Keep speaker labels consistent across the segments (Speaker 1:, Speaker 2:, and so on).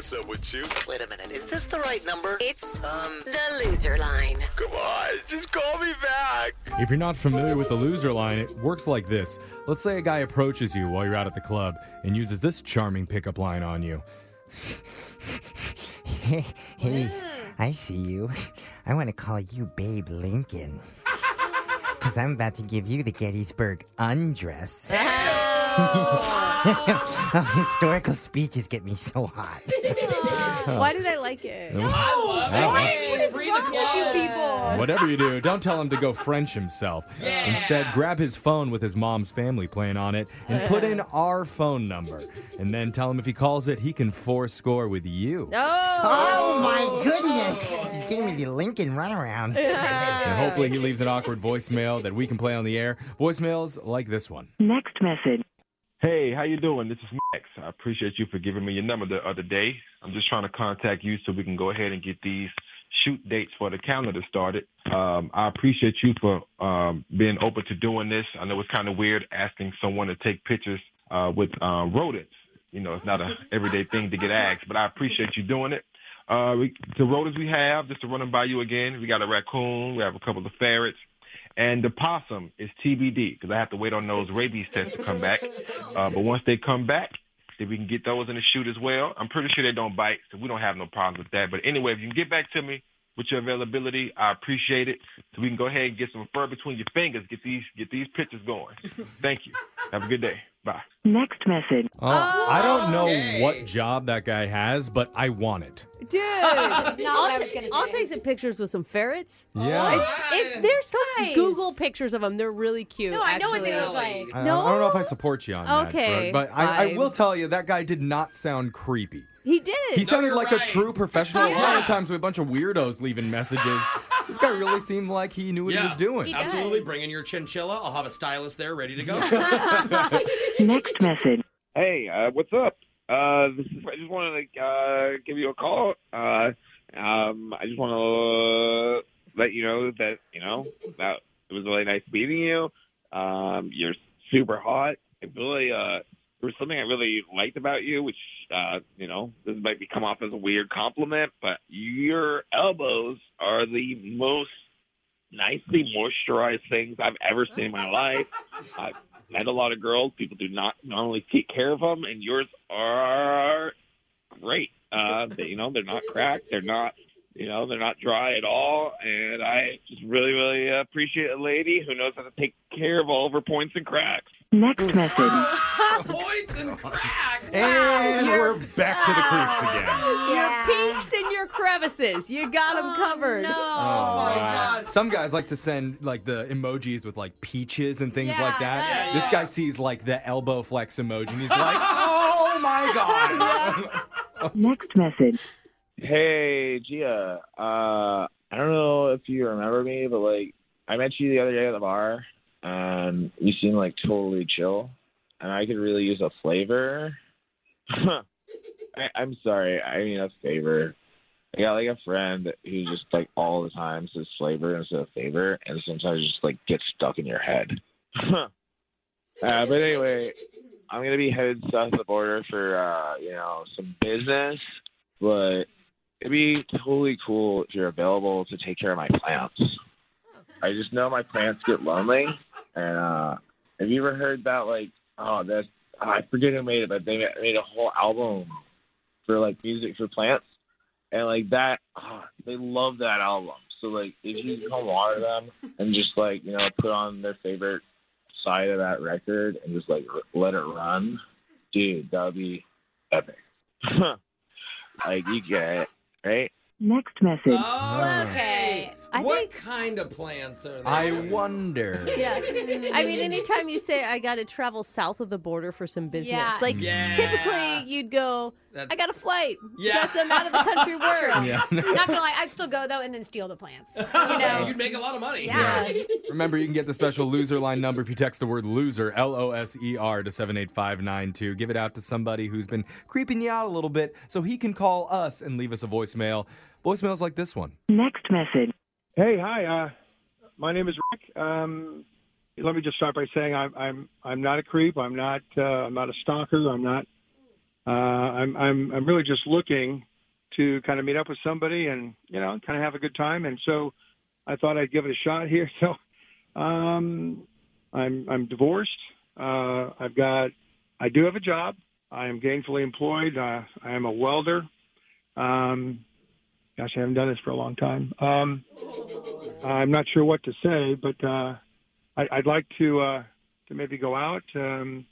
Speaker 1: what's up with you. Wait a minute, is this the right number?
Speaker 2: It's
Speaker 1: Um,
Speaker 2: the loser line.
Speaker 1: come on, just call me back.
Speaker 3: If you're not familiar with the loser line, it works like this. Let's say a guy approaches you while you're out at the club and uses this charming pickup line on you.
Speaker 4: hey, I see you. I want to call you Babe Lincoln. Because I'm about to give you the Gettysburg undress. Oh, historical speeches get me so hot.
Speaker 5: Why did I like it?
Speaker 3: Whatever you do, don't tell him to go French himself. Instead, grab his phone with his mom's family plan on it and put in our phone number. And then tell him if he calls it, he can four score with you.
Speaker 5: Oh,
Speaker 4: Oh my goodness! He's giving me the Lincoln runaround.
Speaker 3: And hopefully, he leaves an awkward voicemail that we can play on the air. Voicemails like this one.
Speaker 6: Next message.
Speaker 7: Hey, how you doing? This is Max. I appreciate you for giving me your number the other day. I'm just trying to contact you so we can go ahead and get these shoot dates for the calendar started. Um, I appreciate you for um, being open to doing this. I know it's kind of weird asking someone to take pictures uh, with uh, rodents. You know, it's not a everyday thing to get asked, but I appreciate you doing it. Uh, we, the rodents we have, just to run them by you again, we got a raccoon, we have a couple of ferrets, and the possum is TBD because I have to wait on those rabies tests to come back. Uh, but once they come back, if we can get those in the shoot as well. I'm pretty sure they don't bite, so we don't have no problems with that. But anyway, if you can get back to me with your availability, I appreciate it. So we can go ahead and get some fur between your fingers, get these get these pictures going. Thank you. Have a good day. Bye.
Speaker 6: Next message.
Speaker 3: Uh, I don't know what job that guy has, but I want it.
Speaker 5: dude.
Speaker 8: Not
Speaker 5: I'll,
Speaker 8: I
Speaker 5: ta-
Speaker 8: was gonna
Speaker 5: I'll
Speaker 8: say.
Speaker 5: take some pictures with some ferrets.
Speaker 3: Yeah.
Speaker 5: It's, it, there's some
Speaker 8: Nice.
Speaker 5: Google pictures of them. They're really cute.
Speaker 8: No, I know what they look like.
Speaker 3: I,
Speaker 5: No?
Speaker 3: I don't know if I support you on that.
Speaker 5: Okay,
Speaker 3: but I, I will tell you that guy did not sound creepy.
Speaker 5: He did.
Speaker 3: He sounded
Speaker 9: you're
Speaker 3: like a true professional. A lot of times with a bunch of weirdos leaving messages. This guy really seemed like he knew what he was doing.
Speaker 8: He
Speaker 9: Absolutely. Bring in your chinchilla. I'll have a stylist there ready to go.
Speaker 6: Next message.
Speaker 10: Hey, uh, what's up? Uh, this is, I just wanted to uh, give you a call. Uh, um, I just want to let you know that you know that it was really nice meeting you. Um, you're super hot. It really uh, there was something I really liked about you, which uh, you know this might be come off as a weird compliment, but your elbows are the most nicely moisturized things I've ever seen in my life. I've met a lot of girls. People do not normally take care of them, and yours are great. Uh, they, you know, they're not cracked. They're not, you know, they're not dry at all. And I just really, really appreciate a lady who knows how to take care of all of her points and cracks.
Speaker 6: Next message.
Speaker 9: Points and cracks.
Speaker 3: And we're back to the creeps again.
Speaker 8: Yeah.
Speaker 5: Your peaks and your crevices. You got them covered.
Speaker 8: No.
Speaker 3: Oh,
Speaker 9: my
Speaker 3: wow.
Speaker 9: God.
Speaker 3: Some guys like to send like the emojis with like peaches and things
Speaker 8: Yeah,
Speaker 3: like that.
Speaker 8: yeah,
Speaker 3: This guy sees like the elbow flex emoji and he's like, "Oh my god!"
Speaker 6: Next message.
Speaker 10: Hey, Gia. Uh, I don't know if you remember me, but like I met you the other day at the bar, and you seemed like totally chill, and I could really use a flavor. I, I'm sorry, I mean a favor. I got like a friend who just like all the time says flavor instead of favor, and sometimes just like gets stuck in your head. uh, but anyway, I'm gonna be headed south of the border for uh, you know some business, but it'd be totally cool if you're available to take care of my plants. I just know my plants get lonely, and uh, have you ever heard that like oh that's I forget who made it, but they made a whole album for like music for plants, and like that oh, they love that album. So like if you come water them and just like you know put on their favorite side of that record and just like r- let it run, dude, that would be epic. like you get it, right?
Speaker 6: Next message.
Speaker 9: Oh, okay.
Speaker 5: I
Speaker 9: what
Speaker 5: think-
Speaker 9: kind of plants are there?
Speaker 3: I wonder.
Speaker 5: Yeah. I mean, anytime you say I got to travel south of the border for some business,
Speaker 8: Yeah.
Speaker 5: like
Speaker 9: Yeah.
Speaker 5: typically you'd go,
Speaker 9: That's-
Speaker 5: I got a flight.
Speaker 9: Yeah.
Speaker 5: Got some out of the country work.
Speaker 3: Yeah.
Speaker 8: Not gonna lie, I'd still go though and then steal the plants. You know.
Speaker 9: You'd make a lot of money.
Speaker 8: Yeah.
Speaker 3: Remember, you can get the special loser line number if you text the word loser, L O S E R, to 78592. Give it out to somebody who's been creeping you out a little bit so he can call us and leave us a voicemail. Voicemails like this one.
Speaker 6: Next message.
Speaker 11: Hey, hi. Uh, my name is Rick. Um, let me just start by saying I'm I'm I'm not a creep. I'm not uh, I'm not a stalker. I'm not uh, I'm I'm I'm really just looking to kind of meet up with somebody and you know kind of have a good time. And so I thought I'd give it a shot here. So um, I'm I'm divorced. Uh, I've got I do have a job. I am gainfully employed. Uh, I am a welder. Um, gosh, I haven't done this for a long time. Um, I'm not sure what to say, but uh, I, I'd like to uh, to maybe go out. Um,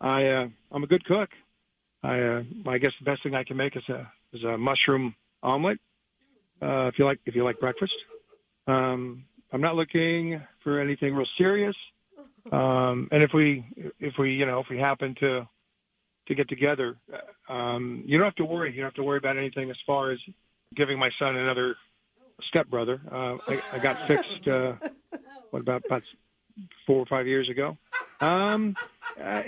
Speaker 11: I uh, I'm a good cook. I uh, I guess the best thing I can make is a is a mushroom omelet. Uh, if you like if you like breakfast, um, I'm not looking for anything real serious. Um, and if we if we you know if we happen to to get together, um, you don't have to worry. You don't have to worry about anything as far as giving my son another stepbrother. Uh, I, I got fixed. Uh, what about about four or five years ago? Um, uh,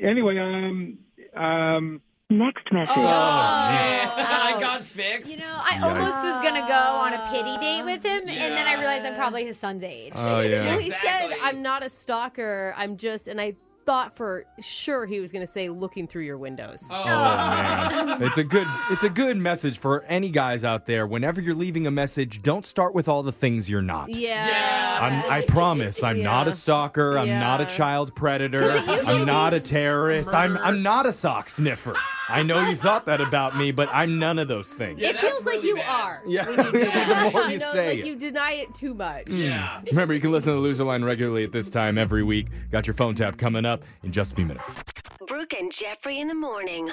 Speaker 11: anyway, um, um,
Speaker 6: Next message.
Speaker 9: Oh,
Speaker 5: Oh,
Speaker 9: I got fixed.
Speaker 8: You know, I almost was gonna go on a pity date with him, and then I realized I'm probably his son's age.
Speaker 3: Oh
Speaker 5: Well,
Speaker 3: yeah.
Speaker 5: he said, I'm not a stalker. I'm just, and I thought for sure he was going to say looking through your windows.
Speaker 9: Oh,
Speaker 3: Man, it's a good it's a good message for any guys out there. Whenever you're leaving a message, don't start with all the things you're not.
Speaker 5: Yeah.
Speaker 3: I'm, I promise, I'm not a stalker. I'm not a
Speaker 5: Yeah.
Speaker 3: child predator.
Speaker 5: 'Cause it usually
Speaker 3: I'm not a
Speaker 5: means
Speaker 3: terrorist. I'm I'm not a sock sniffer. I know you thought that about me, but I'm none of those things.
Speaker 9: Yeah,
Speaker 5: it
Speaker 9: that's
Speaker 5: feels like you
Speaker 9: bad.
Speaker 5: are.
Speaker 3: Yeah,
Speaker 5: you do
Speaker 3: the more you
Speaker 5: know,
Speaker 3: say
Speaker 5: like
Speaker 3: it.
Speaker 5: you deny it too much. Hmm.
Speaker 9: Yeah.
Speaker 3: Remember, you can listen to the Loser Line regularly at this time every week. Got your phone tap coming up in just a few minutes.
Speaker 2: Brooke and Jeffrey in the morning.